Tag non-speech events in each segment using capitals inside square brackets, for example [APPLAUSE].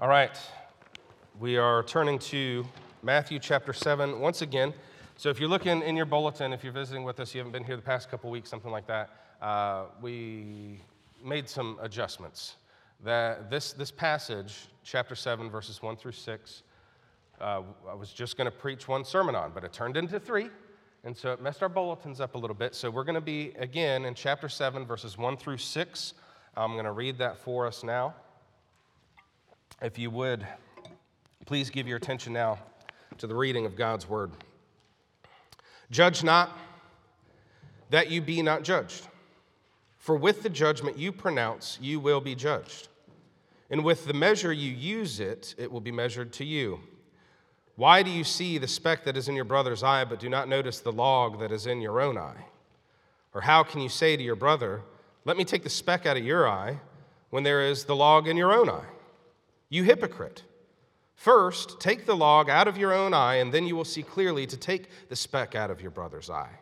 All right, we are turning to Matthew chapter 7 once again. So, if you're looking in your bulletin, if you're visiting with us, you haven't been here the past couple weeks, something like that, uh, we made some adjustments. That this, this passage, chapter 7, verses 1 through 6, uh, I was just going to preach one sermon on, but it turned into three. And so it messed our bulletins up a little bit. So we're going to be again in chapter 7, verses 1 through 6. I'm going to read that for us now. If you would, please give your attention now to the reading of God's word. Judge not that you be not judged. For with the judgment you pronounce, you will be judged. And with the measure you use it, it will be measured to you. Why do you see the speck that is in your brother's eye, but do not notice the log that is in your own eye? Or how can you say to your brother, Let me take the speck out of your eye, when there is the log in your own eye? You hypocrite. First, take the log out of your own eye, and then you will see clearly to take the speck out of your brother's eye.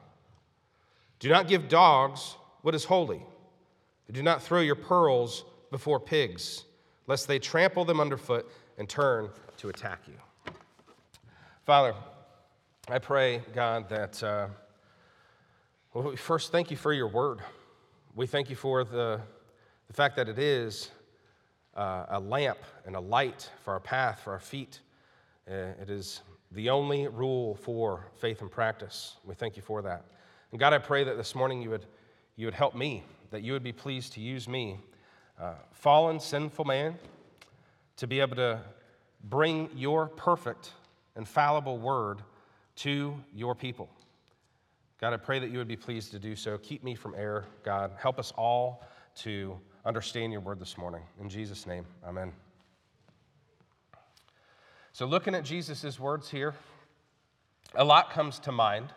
Do not give dogs what is holy. Do not throw your pearls before pigs, lest they trample them underfoot and turn to attack you. Father, I pray, God, that, uh, well, first, thank you for your word. We thank you for the, the fact that it is uh, a lamp and a light for our path, for our feet. Uh, it is the only rule for faith and practice. We thank you for that. And God, I pray that this morning you would, you would help me, that you would be pleased to use me, uh, fallen, sinful man, to be able to bring your perfect, infallible word to your people. God, I pray that you would be pleased to do so. Keep me from error, God. Help us all to understand your word this morning. In Jesus' name, amen. So, looking at Jesus' words here, a lot comes to mind.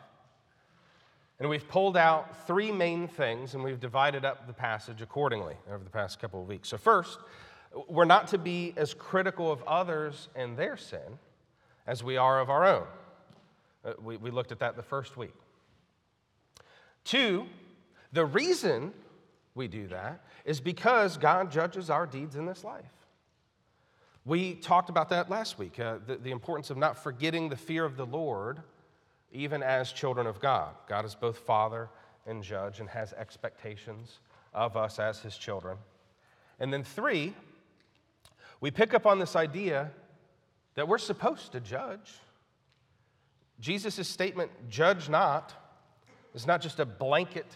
And we've pulled out three main things and we've divided up the passage accordingly over the past couple of weeks. So, first, we're not to be as critical of others and their sin as we are of our own. Uh, we, we looked at that the first week. Two, the reason we do that is because God judges our deeds in this life. We talked about that last week uh, the, the importance of not forgetting the fear of the Lord, even as children of God. God is both Father and Judge and has expectations of us as His children. And then, three, we pick up on this idea that we're supposed to judge. Jesus' statement, judge not, is not just a blanket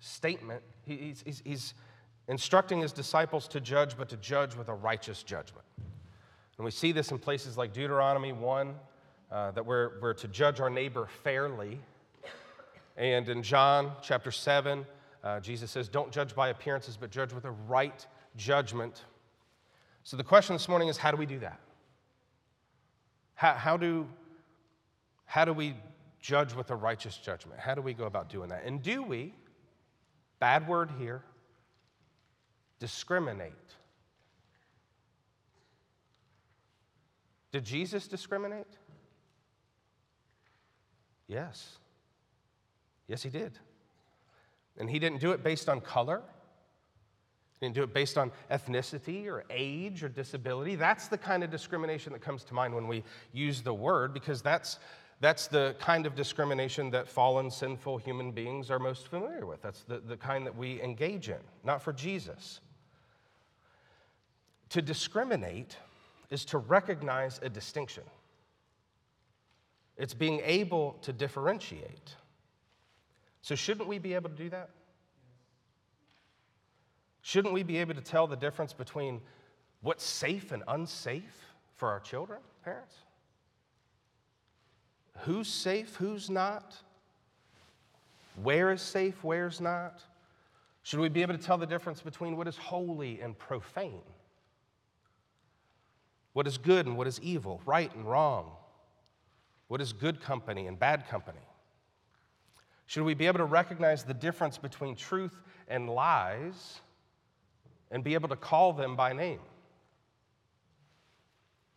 statement, He's, he's, he's instructing his disciples to judge, but to judge with a righteous judgment. And we see this in places like Deuteronomy 1, uh, that we're, we're to judge our neighbor fairly. And in John chapter 7, uh, Jesus says, Don't judge by appearances, but judge with a right judgment. So the question this morning is how do we do that? How, how, do, how do we judge with a righteous judgment? How do we go about doing that? And do we bad word here, discriminate. Did Jesus discriminate? Yes. Yes, he did. And he didn't do it based on color. He didn't do it based on ethnicity or age or disability. That's the kind of discrimination that comes to mind when we use the word, because that's that's the kind of discrimination that fallen, sinful human beings are most familiar with. That's the, the kind that we engage in, not for Jesus. To discriminate is to recognize a distinction, it's being able to differentiate. So, shouldn't we be able to do that? Shouldn't we be able to tell the difference between what's safe and unsafe for our children, parents? Who's safe, who's not, where is safe, where's not? Should we be able to tell the difference between what is holy and profane? What is good and what is evil, right and wrong? What is good company and bad company? Should we be able to recognize the difference between truth and lies and be able to call them by name?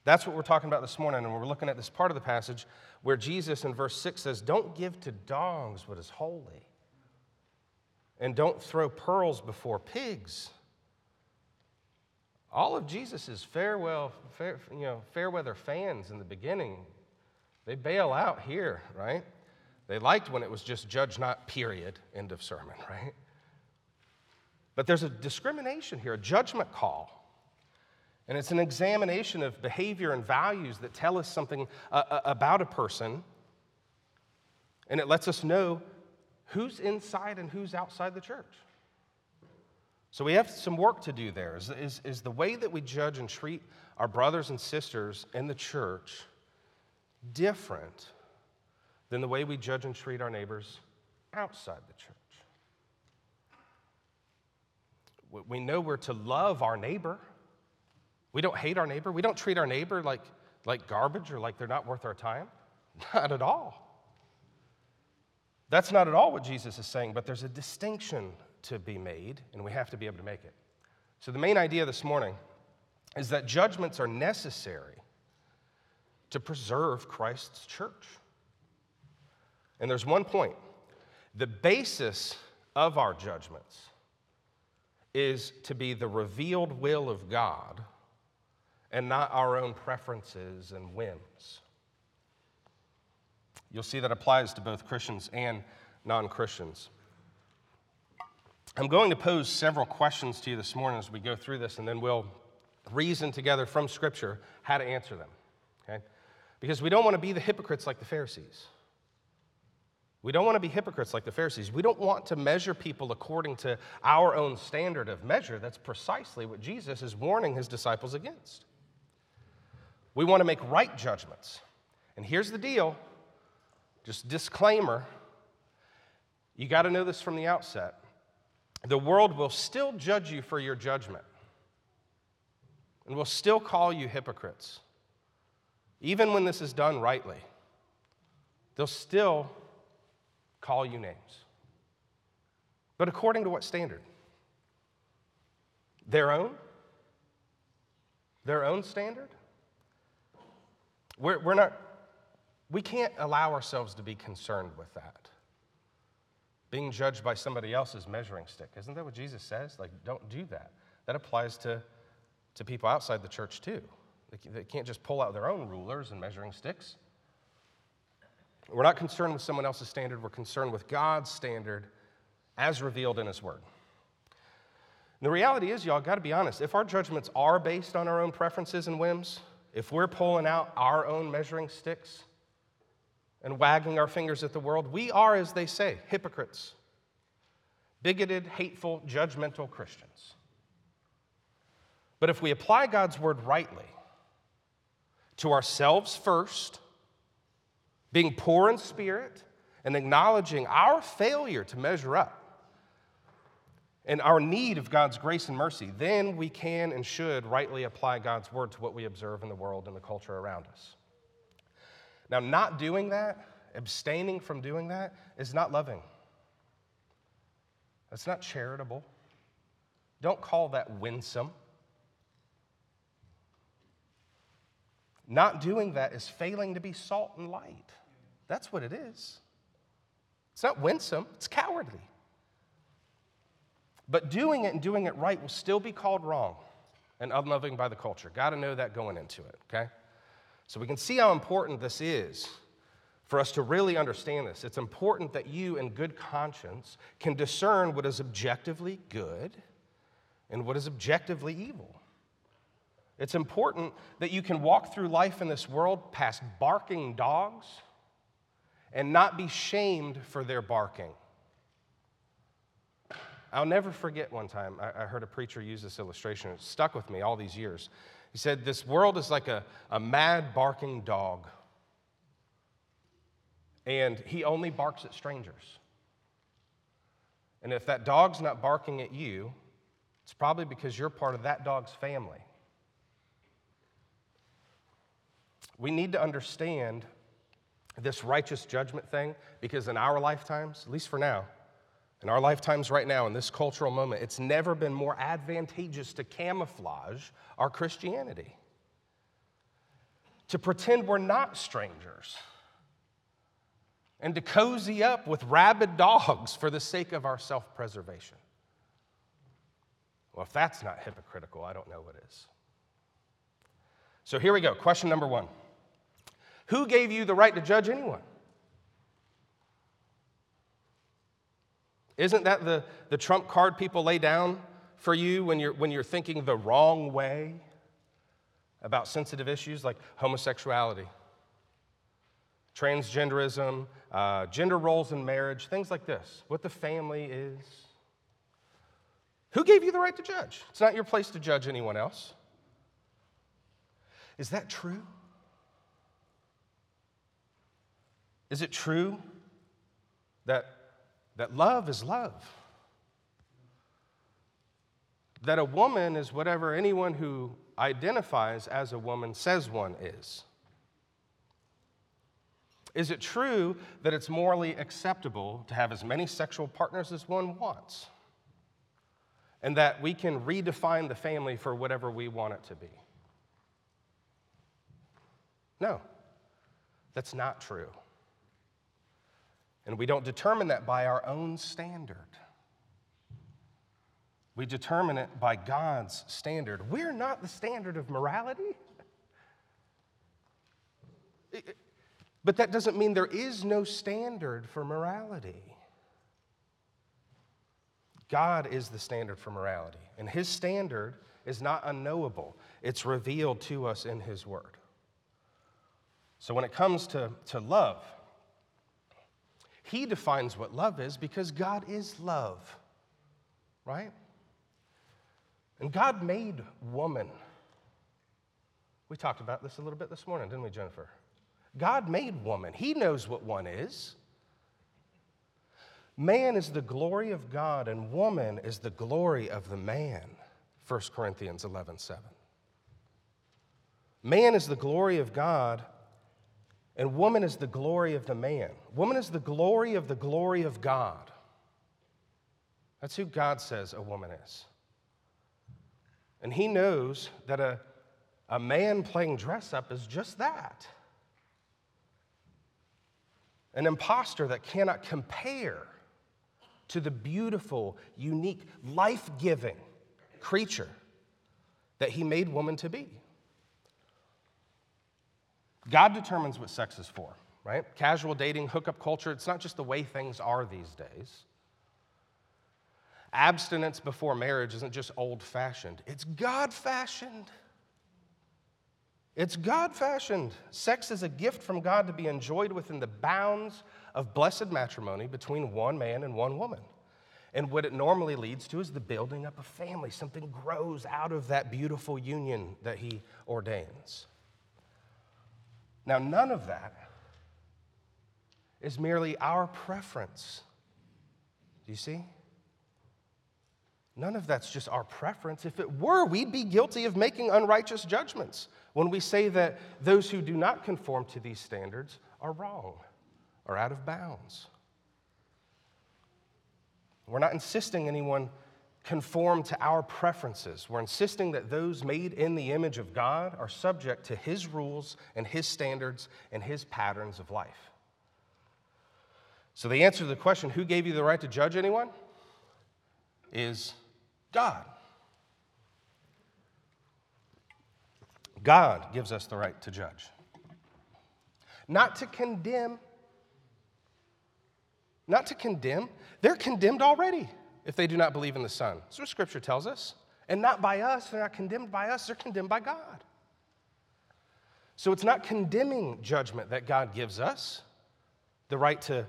That's what we're talking about this morning, and we're looking at this part of the passage where Jesus in verse 6 says, Don't give to dogs what is holy, and don't throw pearls before pigs, all of Jesus' farewell, fair, you know, fair weather fans in the beginning, they bail out here, right? They liked when it was just judge not, period, end of sermon, [LAUGHS] right? But there's a discrimination here, a judgment call. And it's an examination of behavior and values that tell us something uh, uh about a person. And it lets us know who's inside and who's outside the church. So we have some work to do there. Is, is, is the way that we judge and treat our brothers and sisters in the church different than the way we judge and treat our neighbors outside the church? We know we're to love our neighbor. We don't hate our neighbor. We don't treat our neighbor like, like garbage or like they're not worth our time. [LAUGHS] Not at all. That's not at all what Jesus is saying, but there's a distinction to be made, and we have to be able to make it. So, the main idea this morning is that judgments are necessary to preserve Christ's church. And there's one point the basis of our judgments is to be the revealed will of God and not our own preferences and whims. You'll see that applies to both Christians and non Christians. I'm going to pose several questions to you this morning as we go through this, and then we'll reason together from Scripture how to answer them. Okay? Because we don't want to be the hypocrites like the Pharisees. We don't want to be hypocrites like the Pharisees. We don't want to measure people according to our own standard of measure. That's precisely what Jesus is warning his disciples against. We want to make right judgments. And here's the deal just disclaimer you got to know this from the outset the world will still judge you for your judgment and will still call you hypocrites, even when this is done rightly. They'll still call you names. But according to what standard? Their own? Their own standard? We're, we're not, we can't allow ourselves to be concerned with that being judged by somebody else's measuring stick. Isn't that what Jesus says? Like, don't do that. That applies to, to people outside the church too. They, can't just pull out their own rulers and measuring sticks. We're not concerned with someone else's standard, we're concerned with God's standard as revealed in His Word. And the reality is, y'all, got to be honest, if our judgments are based on our own preferences and whims, if we're pulling out our own measuring sticks, and wagging our fingers at the world, we are, as they say, hypocrites, bigoted, hateful, judgmental Christians. But if we apply God's word rightly to ourselves first, being poor in spirit and acknowledging our failure to measure up and our need of God's grace and mercy, then we can and should rightly apply God's word to what we observe in the world and the culture around us. Now, not doing that, abstaining from doing that, is not loving. That's not charitable. Don't call that winsome. Not doing that is failing to be salt and light. That's what it is. It's not winsome, it's cowardly. But doing it and doing it right will still be called wrong and unloving by the culture. Got to know that going into it, okay? So we can see how important this is for us to really understand this. It's important that you, in good conscience, can discern what is objectively good and what is objectively evil. It's important that you can walk through life in this world past barking dogs and not be shamed for their barking. I'll never forget one time, I heard a preacher use this illustration. It stuck with me all these years. He said, This world is like a, a mad barking dog, and he only barks at strangers. And if that dog's not barking at you, it's probably because you're part of that dog's family. We need to understand this righteous judgment thing because in our lifetimes, at least for now, in our lifetimes right now, in this cultural moment, it's never been more advantageous to camouflage our Christianity, to pretend we're not strangers, and to cozy up with rabid dogs for the sake of our self preservation. Well, if that's not hypocritical, I don't know what is. So here we go. Question number one Who gave you the right to judge anyone? Isn't that the, the trump card people lay down for you when you're, when you're thinking the wrong way about sensitive issues like homosexuality, transgenderism, uh, gender roles in marriage, things like this, what the family is? Who gave you the right to judge? It's not your place to judge anyone else. Is that true? Is it true that, that love is love? That a woman is whatever anyone who identifies as a woman says one is? Is it true that it's morally acceptable to have as many sexual partners as one wants? And that we can redefine the family for whatever we want it to be? No, that's not true. And we don't determine that by our own standard. We determine it by God's standard. We're not the standard of morality. But that doesn't mean there is no standard for morality. God is the standard for morality, and His standard is not unknowable, it's revealed to us in His Word. So when it comes to, to love, he defines what love is because God is love, right? And God made woman. We talked about this a little bit this morning, didn't we, Jennifer? God made woman. He knows what one is. Man is the glory of God, and woman is the glory of the man. 1 Corinthians 11 7. Man is the glory of God, and woman is the glory of the man. Woman is the glory of the glory of God. That's who God says a woman is. And he knows that a, a man playing dress up is just that an impostor that cannot compare to the beautiful, unique, life giving creature that he made woman to be. God determines what sex is for, right? Casual dating, hookup culture, it's not just the way things are these days. Abstinence before marriage isn't just old fashioned, it's God fashioned. It's God fashioned. Sex is a gift from God to be enjoyed within the bounds of blessed matrimony between one man and one woman. And what it normally leads to is the building up of family. Something grows out of that beautiful union that He ordains. Now, none of that is merely our preference. Do you see? None of that's just our preference. If it were, we'd be guilty of making unrighteous judgments when we say that those who do not conform to these standards are wrong or out of bounds. We're not insisting anyone conform to our preferences. We're insisting that those made in the image of God are subject to His rules and His standards and His patterns of life. So, the answer to the question, who gave you the right to judge anyone? is God. God gives us the right to judge, not to condemn. Not to condemn. They're condemned already if they do not believe in the Son. That's what Scripture tells us. And not by us, they're not condemned by us, they're condemned by God. So it's not condemning judgment that God gives us, the right to,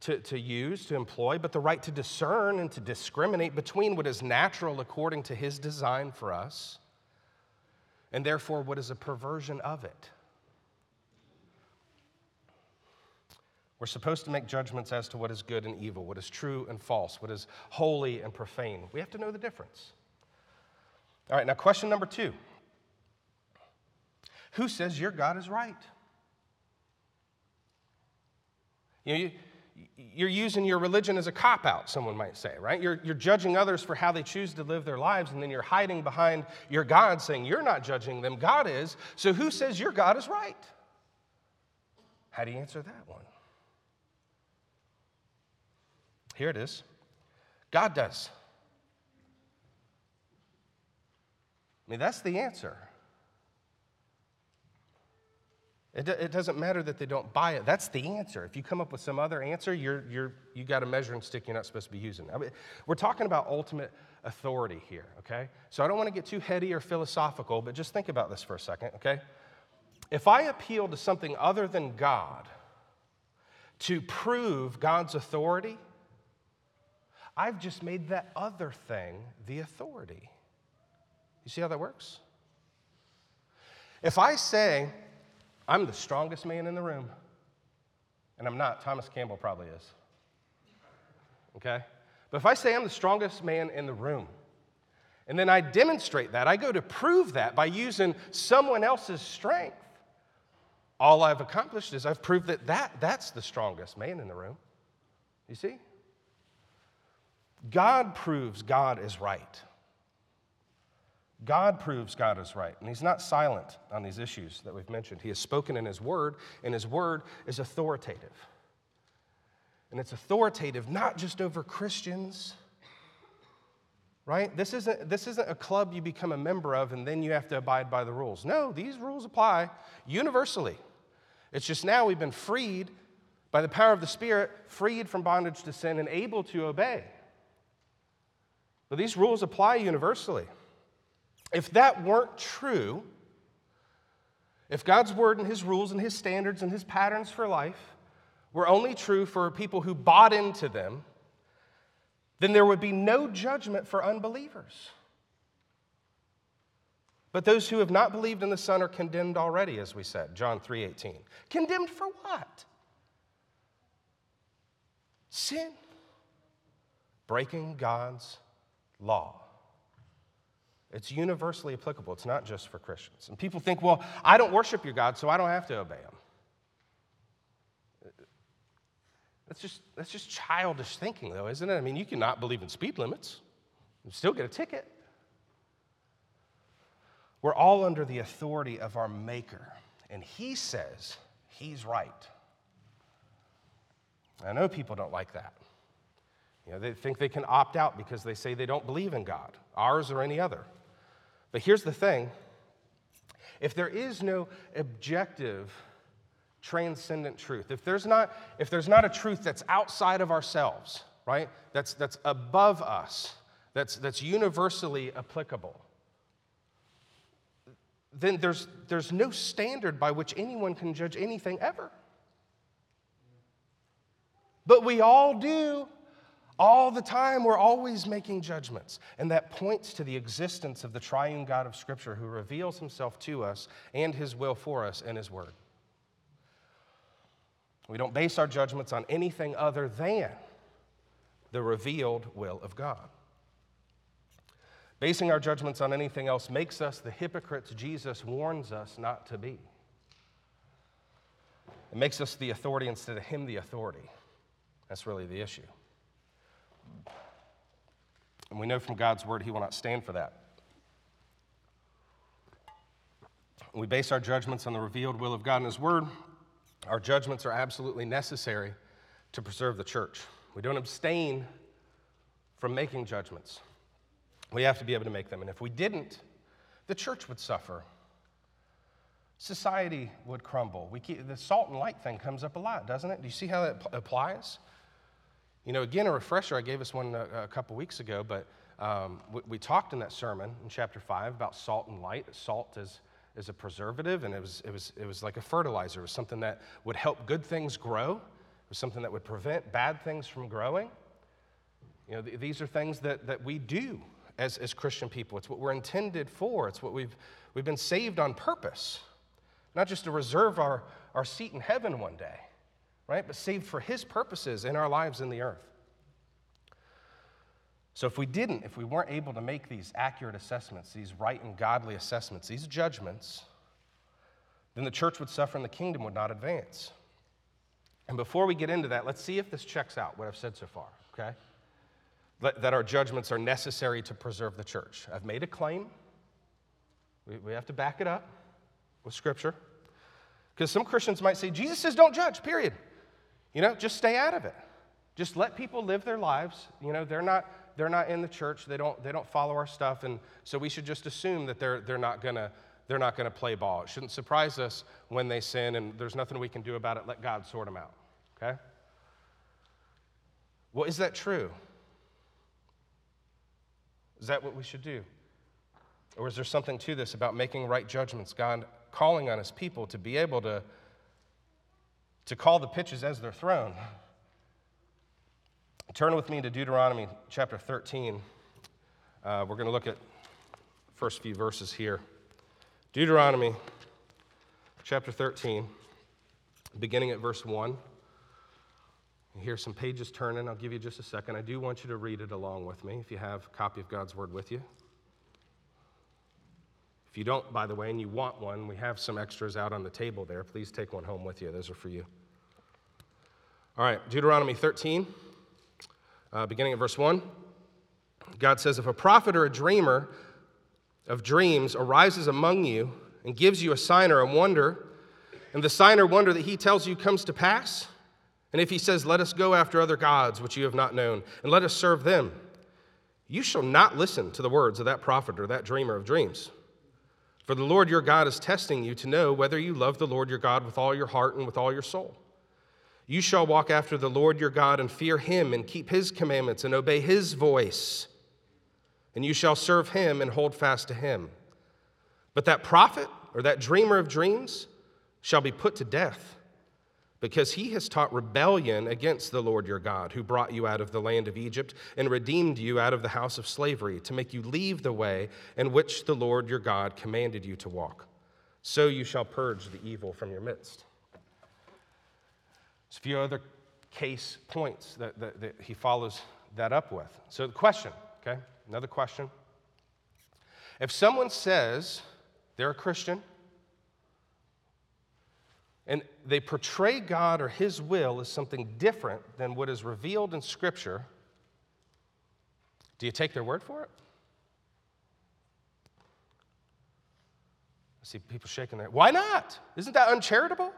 to, to use, to employ, but the right to discern and to discriminate between what is natural according to His design for us, and therefore what is a perversion of it. We're supposed to make judgments as to what is good and evil, what is true and false, what is holy and profane. We have to know the difference. All right, now, question number two Who says your God is right? You know, you, you're using your religion as a cop out, someone might say, right? You're, you're judging others for how they choose to live their lives, and then you're hiding behind your God saying you're not judging them, God is. So who says your God is right? How do you answer that one? Here it is God does. I mean, that's the answer. It, it doesn't matter that they don't buy it. That's the answer. If you come up with some other answer, you're, you're, you got a measuring stick you're not supposed to be using. I mean, we're talking about ultimate authority here, okay? So I don't want to get too heady or philosophical, but just think about this for a second, okay? If I appeal to something other than God to prove God's authority, I've just made that other thing the authority. You see how that works? If I say, I'm the strongest man in the room. And I'm not. Thomas Campbell probably is. Okay? But if I say I'm the strongest man in the room, and then I demonstrate that, I go to prove that by using someone else's strength, all I've accomplished is I've proved that, that that's the strongest man in the room. You see? God proves God is right. God proves God is right, and He's not silent on these issues that we've mentioned. He has spoken in His Word, and His Word is authoritative. And it's authoritative not just over Christians, right? This isn't, this isn't a club you become a member of and then you have to abide by the rules. No, these rules apply universally. It's just now we've been freed by the power of the Spirit, freed from bondage to sin, and able to obey. But these rules apply universally. If that weren't true, if God's word and his rules and his standards and his patterns for life were only true for people who bought into them, then there would be no judgment for unbelievers. But those who have not believed in the Son are condemned already, as we said, John 3:18. Condemned for what? Sin. Breaking God's law. It's universally applicable. It's not just for Christians. And people think, well, I don't worship your God, so I don't have to obey him. That's just, that's just childish thinking, though, isn't it? I mean, you cannot believe in speed limits and still get a ticket. We're all under the authority of our Maker, and He says He's right. I know people don't like that. You know, they think they can opt out because they say they don't believe in God, ours or any other. But here's the thing if there is no objective, transcendent truth, if there's not, if there's not a truth that's outside of ourselves, right, that's, that's above us, that's, that's universally applicable, then there's, there's no standard by which anyone can judge anything ever. But we all do. All the time, we're always making judgments. And that points to the existence of the triune God of Scripture who reveals himself to us and his will for us in his word. We don't base our judgments on anything other than the revealed will of God. Basing our judgments on anything else makes us the hypocrites Jesus warns us not to be. It makes us the authority instead of him the authority. That's really the issue. And we know from God's word he will not stand for that. We base our judgments on the revealed will of God and his word. Our judgments are absolutely necessary to preserve the church. We don't abstain from making judgments. We have to be able to make them. And if we didn't, the church would suffer. Society would crumble. We keep, the salt and light thing comes up a lot, doesn't it? Do you see how that applies? You know, again, a refresher, I gave us one a, a couple weeks ago, but um, we, we, talked in that sermon in chapter 5 about salt and light. Salt is, is a preservative, and it was, it, was, it was like a fertilizer. It was something that would help good things grow, it was something that would prevent bad things from growing. You know, th- these are things that, that we do as, as Christian people. It's what we're intended for, it's what we've, we've been saved on purpose, not just to reserve our, our seat in heaven one day right? But saved for His purposes in our lives in the earth. So if we didn't, if we weren't able to make these accurate assessments, these right and godly assessments, these judgments, then the church would suffer and the kingdom would not advance. And before we get into that, let's see if this checks out what I've said so far, okay? That our judgments are necessary to preserve the church. I've made a claim. We have to back it up with Scripture. Because some Christians might say, Jesus says don't judge, period. You know, just stay out of it. Just let people live their lives. You know, they're not, they're not in the church, they don't, they don't follow our stuff, and so we should just assume that they're, they're not gonna they're not to play ball. It shouldn't surprise us when they sin, and there's nothing we can do about it. Let God sort them out. Okay? Well, is that true? Is that what we should do? Or is there something to this about making right judgments? God calling on his people to be able to, to call the pitches as they're thrown. Turn with me to Deuteronomy chapter 13. Uh, we're going to look at first few verses here. Deuteronomy chapter 13, beginning at verse 1. You hear some pages turning. I'll give you just a second. I do want you to read it along with me if you have a copy of God's Word with you. If you don't, by the way, and you want one, we have some extras out on the table there. Please take one home with you. Those are for you. All right, Deuteronomy 13, uh, beginning at verse 1. God says, If a prophet or a dreamer of dreams arises among you and gives you a sign or a wonder, and the sign or wonder that he tells you comes to pass, and if he says, Let us go after other gods which you have not known, and let us serve them, you shall not listen to the words of that prophet or that dreamer of dreams. For the Lord your God is testing you to know whether you love the Lord your God with all your heart and with all your soul. You shall walk after the Lord your God and fear him and keep his commandments and obey his voice and you shall serve him and hold fast to him. But that prophet or that dreamer of dreams shall be put to death because he has taught rebellion against the Lord your God, who brought you out of the land of Egypt and redeemed you out of the house of slavery, to make you leave the way in which the Lord your God commanded you to walk. So you shall purge the evil from your midst. There's a few other case points that, that, that he follows that up with. So, the question, okay? Another question. If someone says they're a Christian and they portray God or His will as something different than what is revealed in Scripture, do you take their word for it? I see people shaking their Why not? Isn't that uncharitable?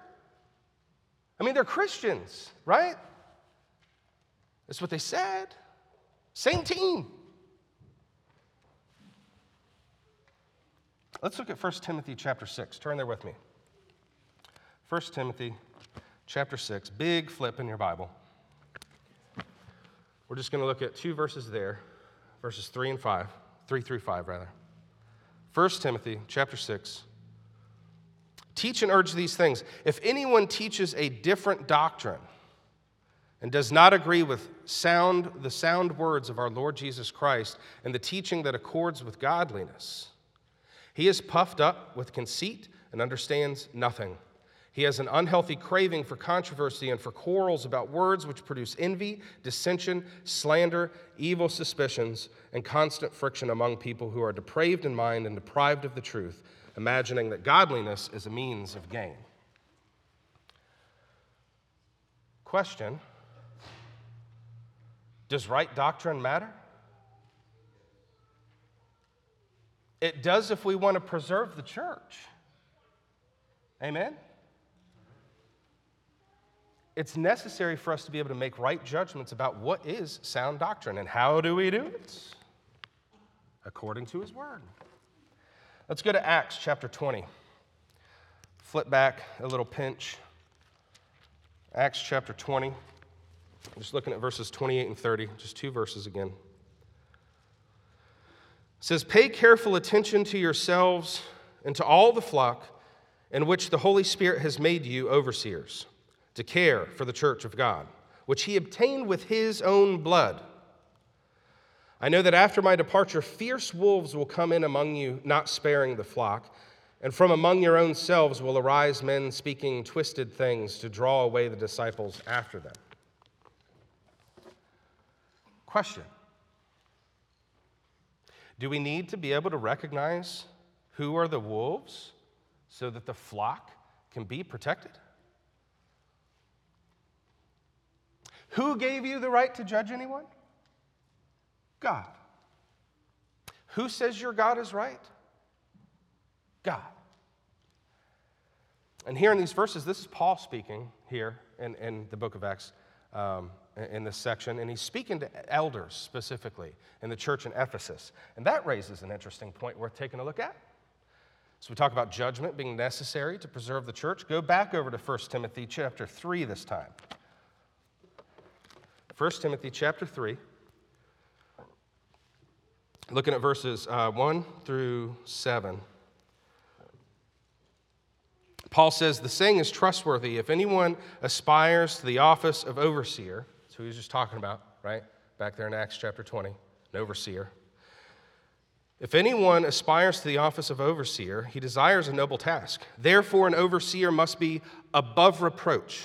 I mean, they're Christians, right? That's what they said. Same team. Let's look at 1 Timothy chapter 6. Turn there with me. 1 Timothy chapter 6. Big flip in your Bible. We're just going to look at two verses there, verses 3 and 5. 3 through 5, rather. 1 Timothy chapter 6. Teach and urge these things. If anyone teaches a different doctrine and does not agree with sound, the sound words of our Lord Jesus Christ and the teaching that accords with godliness, he is puffed up with conceit and understands nothing. He has an unhealthy craving for controversy and for quarrels about words which produce envy, dissension, slander, evil suspicions, and constant friction among people who are depraved in mind and deprived of the truth, imagining that godliness is a means of gain. Question Does right doctrine matter? It does if we want to preserve the church. Amen? It's necessary for us to be able to make right judgments about what is sound doctrine and how do we do it? According to His Word. Let's go to Acts chapter 20. Flip back a little pinch. Acts chapter 20. I'm just looking at verses 28 and 30, just two verses again says, Pay careful attention to yourselves and to all the flock in which the Holy Spirit has made you overseers, to care for the church of God, which he obtained with his own blood. I know that after my departure, fierce wolves will come in among you, not sparing the flock. And from among your own selves will arise men speaking twisted things to draw away the disciples after them. Question do we need to be able to recognize who are the wolves so that the flock can be protected? Who gave you the right to judge anyone? God. Who says your God is right? God. And here in these verses, this is Paul speaking here in, in the book of Acts. Um, in this section, and he's speaking to elders specifically in the church in Ephesus. And that raises an interesting point worth taking a look at. So we talk about judgment being necessary to preserve the church. Go back over to 1 Timothy chapter 3 this time. 1 Timothy chapter 3. Looking at verses uh, 1 through 7. Paul says, The saying is trustworthy. If anyone aspires to the office of overseer, so he was just talking about, right? Back there in Acts chapter 20, an overseer. If anyone aspires to the office of overseer, he desires a noble task. Therefore, an overseer must be above reproach,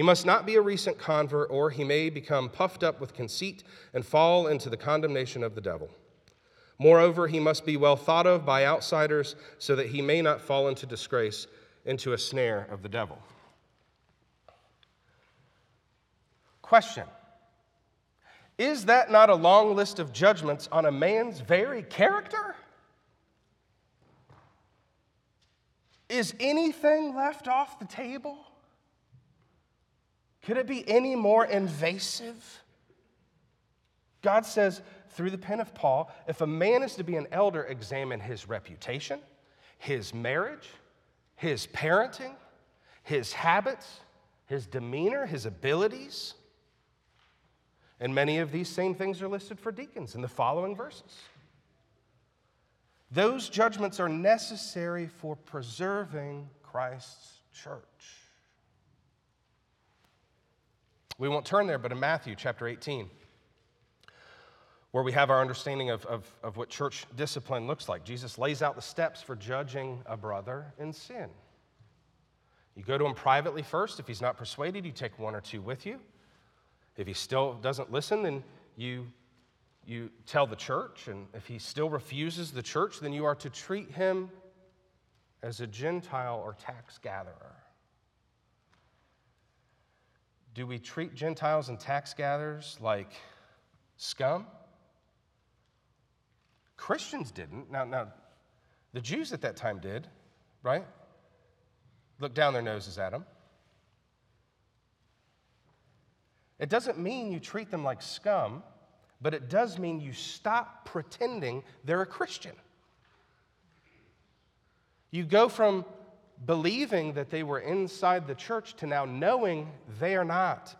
He must not be a recent convert, or he may become puffed up with conceit and fall into the condemnation of the devil. Moreover, he must be well thought of by outsiders so that he may not fall into disgrace, into a snare of the devil. Question Is that not a long list of judgments on a man's very character? Is anything left off the table? Could it be any more invasive? God says through the pen of Paul if a man is to be an elder, examine his reputation, his marriage, his parenting, his habits, his demeanor, his abilities. And many of these same things are listed for deacons in the following verses. Those judgments are necessary for preserving Christ's church. We won't turn there, but in Matthew chapter 18, where we have our understanding of, of, of what church discipline looks like, Jesus lays out the steps for judging a brother in sin. You go to him privately first. If he's not persuaded, you take one or two with you. If he still doesn't listen, then you you tell the church, and if he still refuses the church, then you are to treat him as a Gentile or tax gatherer. Do we treat Gentiles and tax gatherers like scum? Christians didn't. Now, now, the Jews at that time did, right? Look down their noses at them. It doesn't mean you treat them like scum but it does mean you stop pretending they're a Christian. You go from believing that they were inside the church to now knowing they are not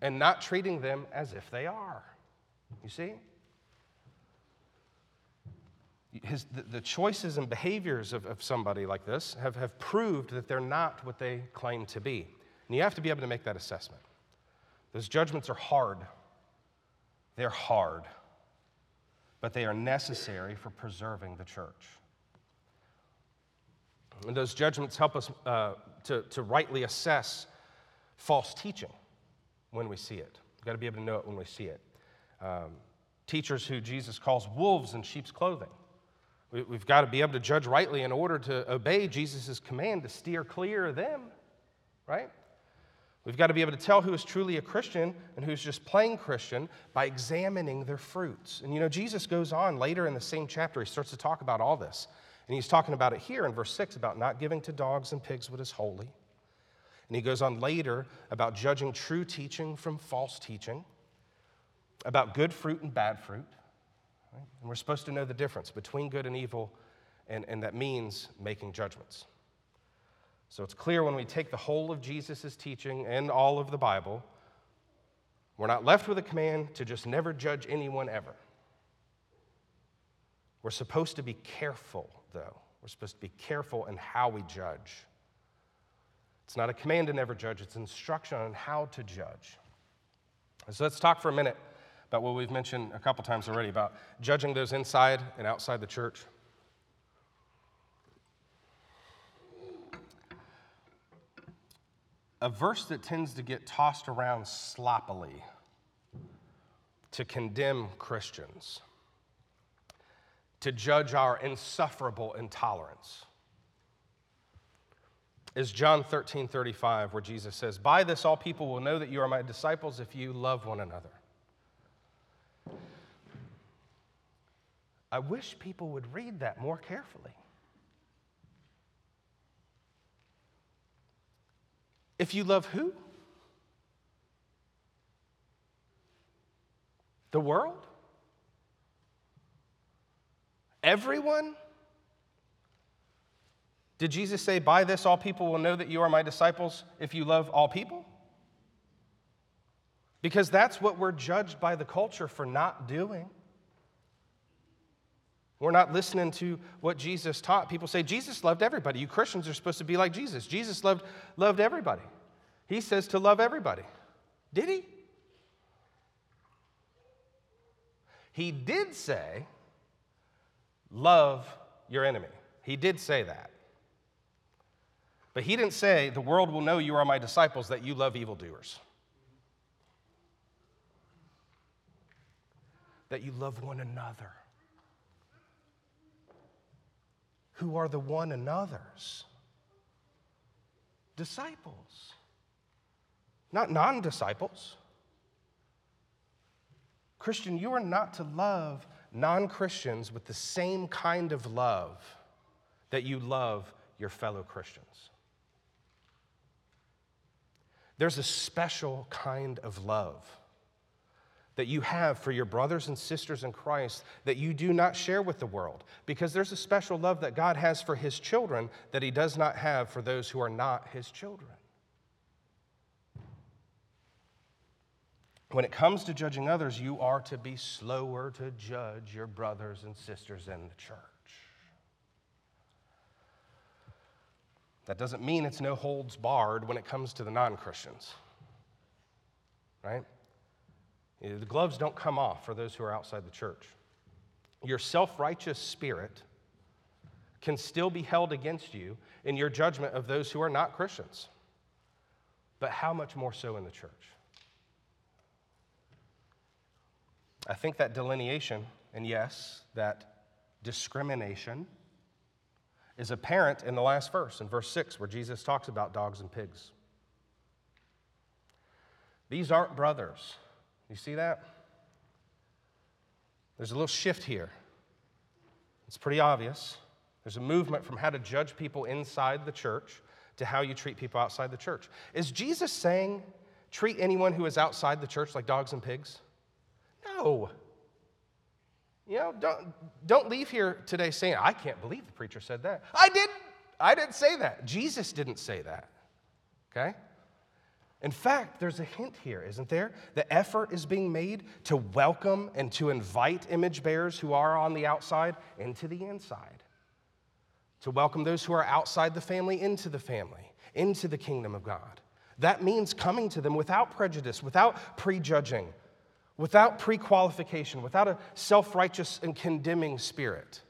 and not treating them as if they are. You see? His, the, the choices and behaviors of, of somebody like this have, have proved that they're not what they claim to be. And you have to be able to make that assessment. Those judgments are hard. They're hard, but they are necessary for preserving the church. And those judgments help us uh, to, to rightly assess false teaching when we see it. We've got to be able to know it when we see it. Um, teachers who Jesus calls wolves in sheep's clothing. We, we've got to be able to judge rightly in order to obey Jesus' command to steer clear of them, right? We've got to be able to tell who is truly a Christian and who's just plain Christian by examining their fruits. And you know, Jesus goes on later in the same chapter, he starts to talk about all this. And he's talking about it here in verse 6 about not giving to dogs and pigs what is holy. And he goes on later about judging true teaching from false teaching, about good fruit and bad fruit. Right? And we're supposed to know the difference between good and evil, and, and that means making judgments. So it's clear when we take the whole of Jesus' teaching and all of the Bible, we're not left with a command to just never judge anyone ever. We're supposed to be careful, though. We're supposed to be careful in how we judge. It's not a command to never judge, it's instruction on how to judge. So let's talk for a minute about what we've mentioned a couple times already about judging those inside and outside the church. a verse that tends to get tossed around sloppily to condemn Christians to judge our insufferable intolerance is John 13 35, where Jesus says, By this all people will know that you are my disciples if you love one another. I wish people would read that more carefully. If you love who? The world? Everyone? Did Jesus say, By this all people will know that you are my disciples if you love all people? Because that's what we're judged by the culture for not doing. We're not listening to what Jesus taught. People say Jesus loved everybody. You Christians are supposed to be like Jesus. Jesus loved, loved everybody. He says to love everybody. Did he? He did say, love your enemy. He did say that. But he didn't say, The world will know you are my disciples, that you love evildoers. That you love one another. Who are the one another's? Disciples, not non disciples. Christian, you are not to love non Christians with the same kind of love that you love your fellow Christians. There's a special kind of love that you have for your brothers and sisters in Christ that you do not share with the world because there's a special love that God has for his children that he does not have for those who are not his children. When it comes to judging others, you are to be slower to judge your brothers and sisters in the church. That doesn't mean it's no holds barred when it comes to the non Christians, right? The gloves don't come off for those who are outside the church. Your self righteous spirit can still be held against you in your judgment of those who are not Christians. But how much more so in the church? I think that delineation, and yes, that discrimination is apparent in the last verse, in verse 6, where Jesus talks about dogs and pigs. These aren't brothers. You see that? There's a little shift here. It's pretty obvious. There's a movement from how to judge people inside the church to how you treat people outside the church. Is Jesus saying treat anyone who is outside the church like dogs and pigs? No. You know, don't, don't leave here today saying, I can't believe the preacher said that. I didn't. I didn't say that. Jesus didn't say that. Okay? In fact, there's a hint here, isn't there? The effort is being made to welcome and to invite image bearers who are on the outside into the inside. To welcome those who are outside the family into the family, into the kingdom of God. That means coming to them without prejudice, without prejudging, without pre qualification, without a self righteous and condemning spirit.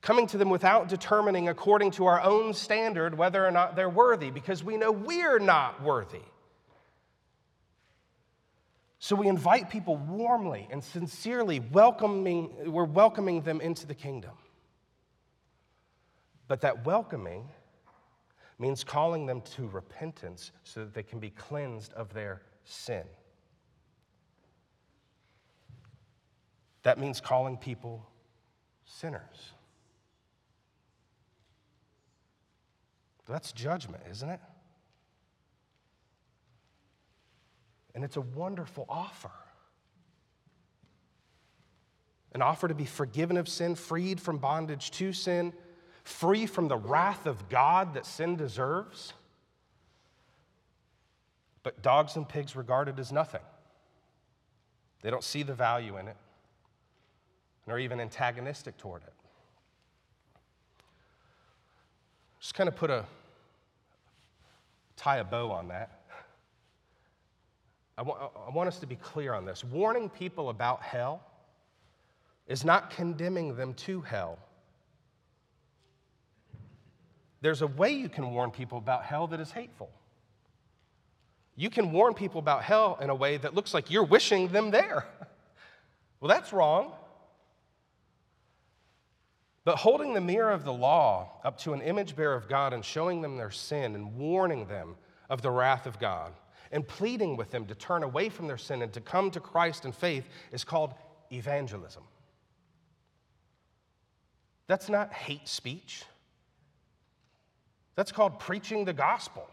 Coming to them without determining according to our own standard whether or not they're worthy, because we know we're not worthy. So we invite people warmly and sincerely, welcoming, we're welcoming them into the kingdom. But that welcoming means calling them to repentance so that they can be cleansed of their sin. That means calling people sinners. That's judgment, isn't it? And it's a wonderful offer. An offer to be forgiven of sin, freed from bondage to sin, free from the wrath of God that sin deserves. But dogs and pigs regard it as nothing. They don't see the value in it are even antagonistic toward it. Just kind of put a tie a bow on that. I I want us to be clear on this. Warning people about hell is not condemning them to hell. There's a way you can warn people about hell that is hateful. You can warn people about hell in a way that looks like you're wishing them there. [LAUGHS] well, that's wrong. But holding the mirror of the law up to an image bearer of God and showing them their sin and warning them of the wrath of God and pleading with them to turn away from their sin and to come to Christ in faith is called evangelism. That's not hate speech. That's called preaching the gospel.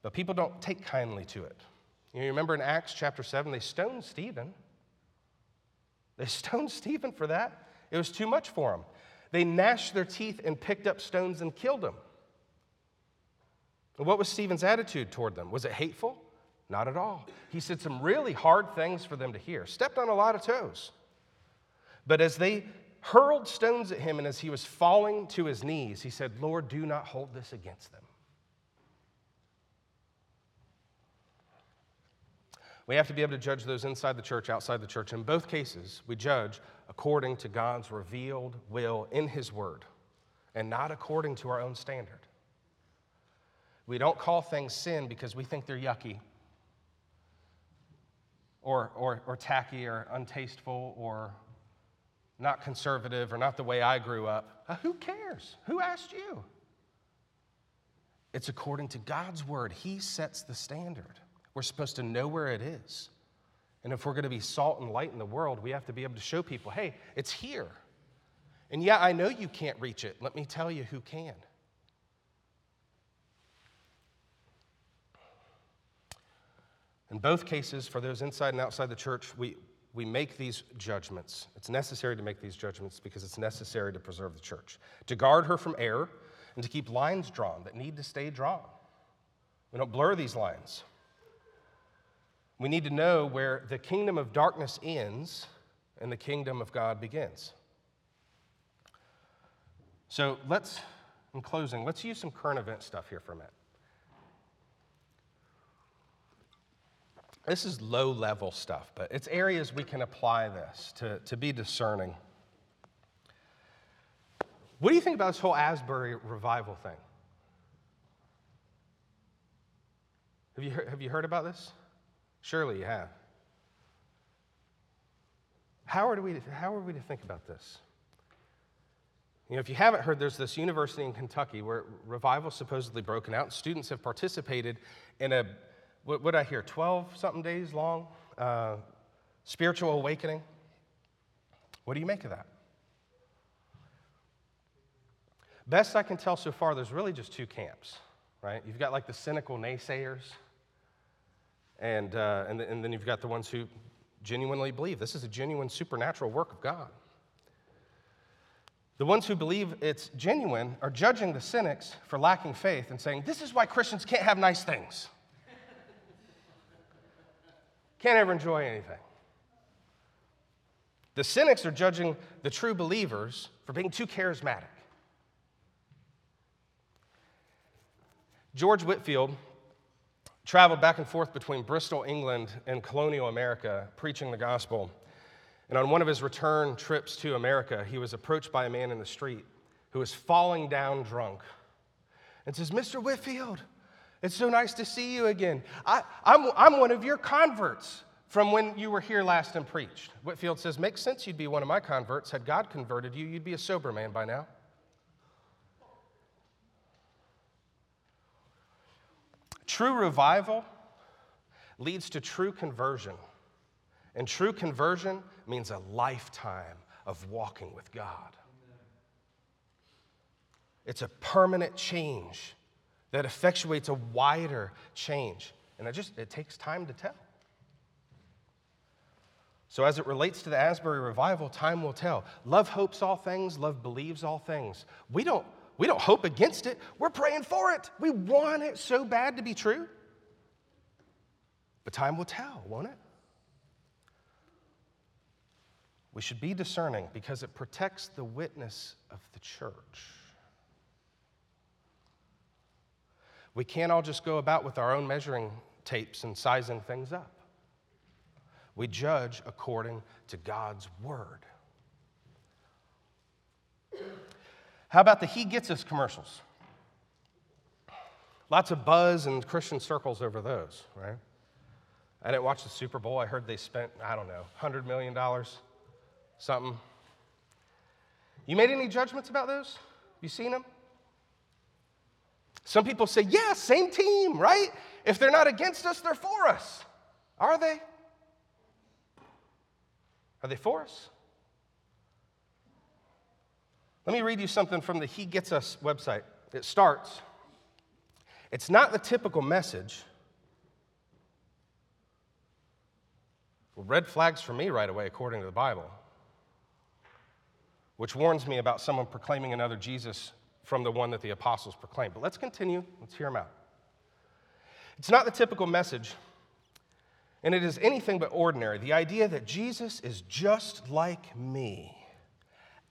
But people don't take kindly to it. You remember in Acts chapter 7, they stoned Stephen. They stoned Stephen for that. It was too much for them. They gnashed their teeth and picked up stones and killed him. And what was Stephen's attitude toward them? Was it hateful? Not at all. He said some really hard things for them to hear, stepped on a lot of toes. But as they hurled stones at him and as he was falling to his knees, he said, Lord, do not hold this against them. We have to be able to judge those inside the church, outside the church. In both cases, we judge according to God's revealed will in His Word and not according to our own standard. We don't call things sin because we think they're yucky or, or, or tacky or untasteful or not conservative or not the way I grew up. Uh, who cares? Who asked you? It's according to God's word. He sets the standard. We're supposed to know where it is. And if we're going to be salt and light in the world, we have to be able to show people hey, it's here. And yeah, I know you can't reach it. Let me tell you who can. In both cases, for those inside and outside the church, we, we make these judgments. It's necessary to make these judgments because it's necessary to preserve the church, to guard her from error, and to keep lines drawn that need to stay drawn. We don't blur these lines. We need to know where the kingdom of darkness ends and the kingdom of God begins. So let's, in closing, let's use some current event stuff here for a minute. This is low level stuff, but it's areas we can apply this to, to be discerning. What do you think about this whole Asbury revival thing? Have you heard, have you heard about this? Surely you have. How are, we, how are we to think about this? You know, if you haven't heard, there's this university in Kentucky where revival supposedly broken out. Students have participated in a, what would I hear, 12 something days long uh, spiritual awakening. What do you make of that? Best I can tell so far, there's really just two camps, right? You've got like the cynical naysayers and, uh, and, and then you've got the ones who genuinely believe this is a genuine supernatural work of God. The ones who believe it's genuine are judging the cynics for lacking faith and saying, This is why Christians can't have nice things. can't ever enjoy anything. The cynics are judging the true believers for being too charismatic. George Whitefield traveled back and forth between Bristol, England, and colonial America preaching the gospel. And on one of his return trips to America, he was approached by a man in the street who was falling down drunk and says, Mr. Whitefield, it's so nice to see you again. I, I'm, I'm one of your converts from when you were here last and preached. Whitefield says, Makes sense you'd be one of my converts. Had God converted you, you'd be a sober man by now. True revival leads to true conversion. And true conversion means a lifetime of walking with God. It's a permanent change that effectuates a wider change. And it just it takes time to tell. So, as it relates to the Asbury revival, time will tell. Love hopes all things, love believes all things. We don't we don't hope against it, we're praying for it. We want it so bad to be true. But time will tell, won't it? We should be discerning because it protects the witness of the church. We can't all just go about with our own measuring tapes and sizing things up. We judge according to God's word. How about the He Gets Us commercials? Lots of buzz in Christian circles over those, right? I didn't watch the Super Bowl. I heard they spent, I don't know, $100 million something. You made any judgments about those? You seen them? Some people say, yeah, same team, right? If they're not against us, they're for us. Are they? Are they for us? Let me read you something from the He Gets Us website. It starts It's not the typical message. Well, red flags for me right away, according to the Bible, which warns me about someone proclaiming another Jesus from the one that the apostles proclaimed. But let's continue. Let's hear them out. It's not the typical message, and it is anything but ordinary. The idea that Jesus is just like me,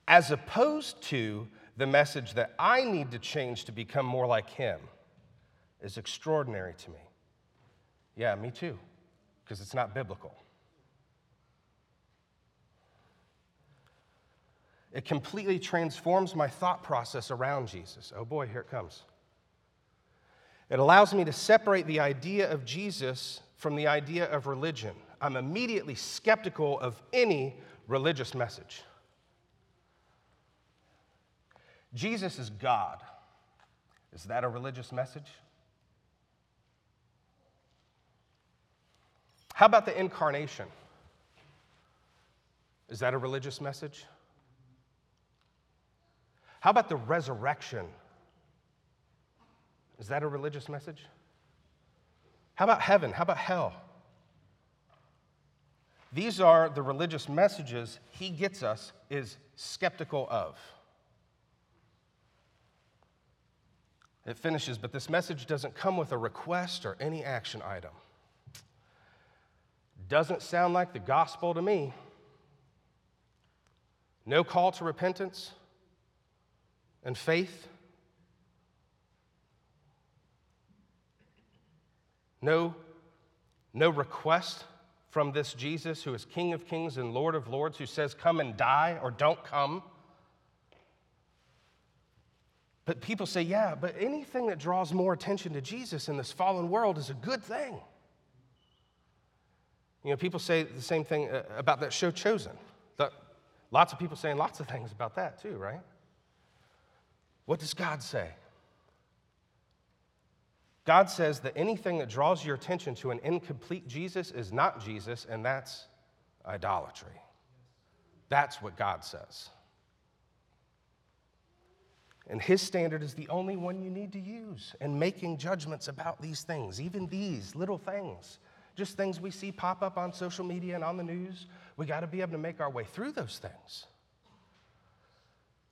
as opposed to the message that I need to change to become more like him, is extraordinary to me. Yeah, me too, because it's not biblical. It completely transforms my thought process around Jesus. Oh boy, here it comes. It allows me to separate the idea of Jesus from the idea of religion. I'm immediately skeptical of any religious message. Jesus is God. Is that a religious message? How about the incarnation? Is that a religious message? How about the resurrection? Is that a religious message? How about heaven? How about hell? These are the religious messages he gets us is skeptical of. It finishes, but this message doesn't come with a request or any action item. Doesn't sound like the gospel to me. No call to repentance, and faith? No, no request from this Jesus who is King of Kings and Lord of Lords who says, Come and die or don't come. But people say, Yeah, but anything that draws more attention to Jesus in this fallen world is a good thing. You know, people say the same thing uh, about that show Chosen. Lots of people saying lots of things about that too, right? What does God say? God says that anything that draws your attention to an incomplete Jesus is not Jesus, and that's idolatry. That's what God says. And his standard is the only one you need to use in making judgments about these things, even these little things, just things we see pop up on social media and on the news. We got to be able to make our way through those things.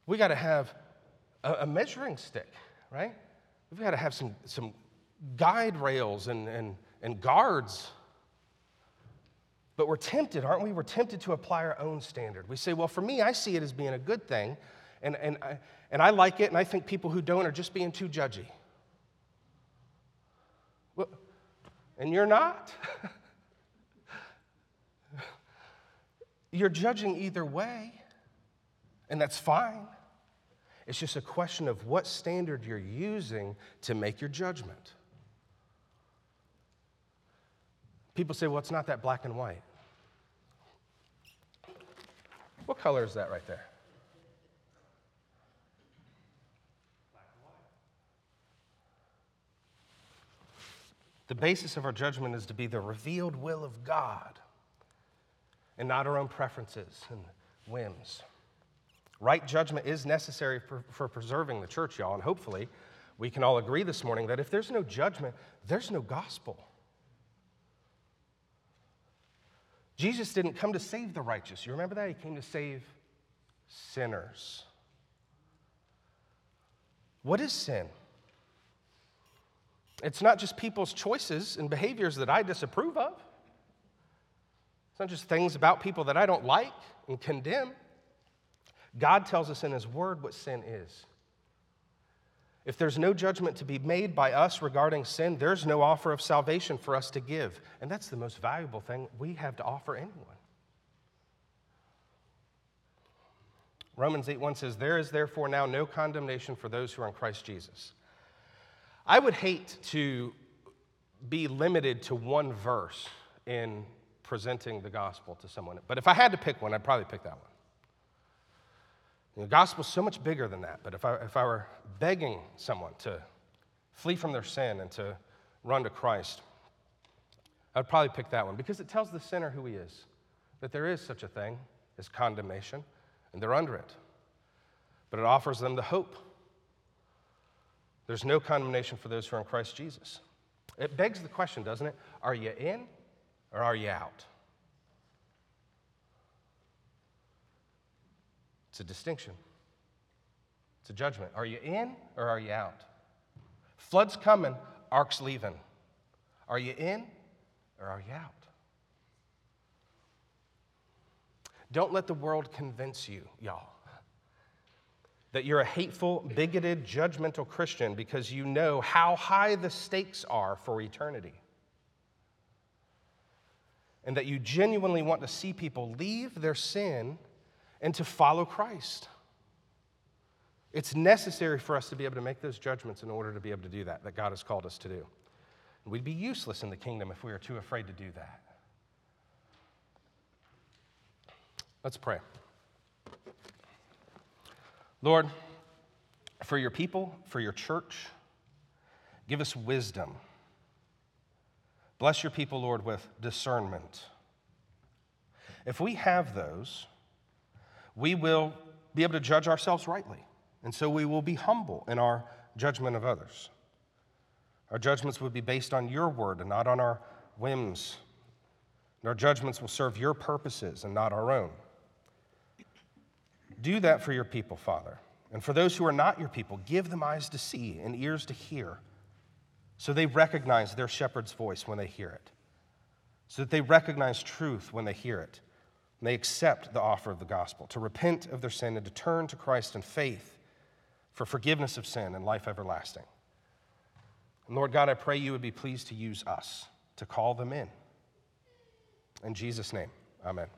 We got to have a, a measuring stick, right? We've got to have some, some guide rails and, and, and guards. But we're tempted, aren't we? We're tempted to apply our own standard. We say, well, for me, I see it as being a good thing, and, and, I, and I like it, and I think people who don't are just being too judgy. And you're not. [LAUGHS] you're judging either way, and that's fine. It's just a question of what standard you're using to make your judgment. People say, well, it's not that black and white. What color is that right there? The basis of our judgment is to be the revealed will of God and not our own preferences and whims. Right judgment is necessary for, for preserving the church, y'all, and hopefully we can all agree this morning that if there's no judgment, there's no gospel. Jesus didn't come to save the righteous. You remember that? He came to save sinners. What is sin? It's not just people's choices and behaviors that I disapprove of. It's not just things about people that I don't like and condemn. God tells us in His Word what sin is. If there's no judgment to be made by us regarding sin, there's no offer of salvation for us to give. And that's the most valuable thing we have to offer anyone. Romans 8:1 says, There is therefore now no condemnation for those who are in Christ Jesus. I would hate to be limited to one verse in presenting the gospel to someone, but if I had to pick one, I'd probably pick that one. The gospel's so much bigger than that, but if I, if I were begging someone to flee from their sin and to run to Christ, I'd probably pick that one because it tells the sinner who he is, that there is such a thing as condemnation, and they're under it. But it offers them the hope. There's no condemnation for those who are in Christ Jesus. It begs the question, doesn't it? Are you in or are you out? It's a distinction, it's a judgment. Are you in or are you out? Flood's coming, ark's leaving. Are you in or are you out? Don't let the world convince you, y'all, that you're a hateful, bigoted, judgmental Christian because you know how high the stakes are for eternity. And that you genuinely want to see people leave their sin and to follow Christ. It's necessary for us to be able to make those judgments in order to be able to do that, that God has called us to do. We'd be useless in the kingdom if we were too afraid to do that. Let's pray. Lord, for your people, for your church, give us wisdom. Bless your people, Lord, with discernment. If we have those, we will be able to judge ourselves rightly. And so we will be humble in our judgment of others. Our judgments would be based on your word and not on our whims. And our judgments will serve your purposes and not our own. Do that for your people, Father. And for those who are not your people, give them eyes to see and ears to hear, so they recognize their shepherd's voice when they hear it, so that they recognize truth when they hear it, and they accept the offer of the gospel to repent of their sin and to turn to Christ in faith for forgiveness of sin and life everlasting. And Lord God, I pray you would be pleased to use us to call them in. In Jesus' name, amen.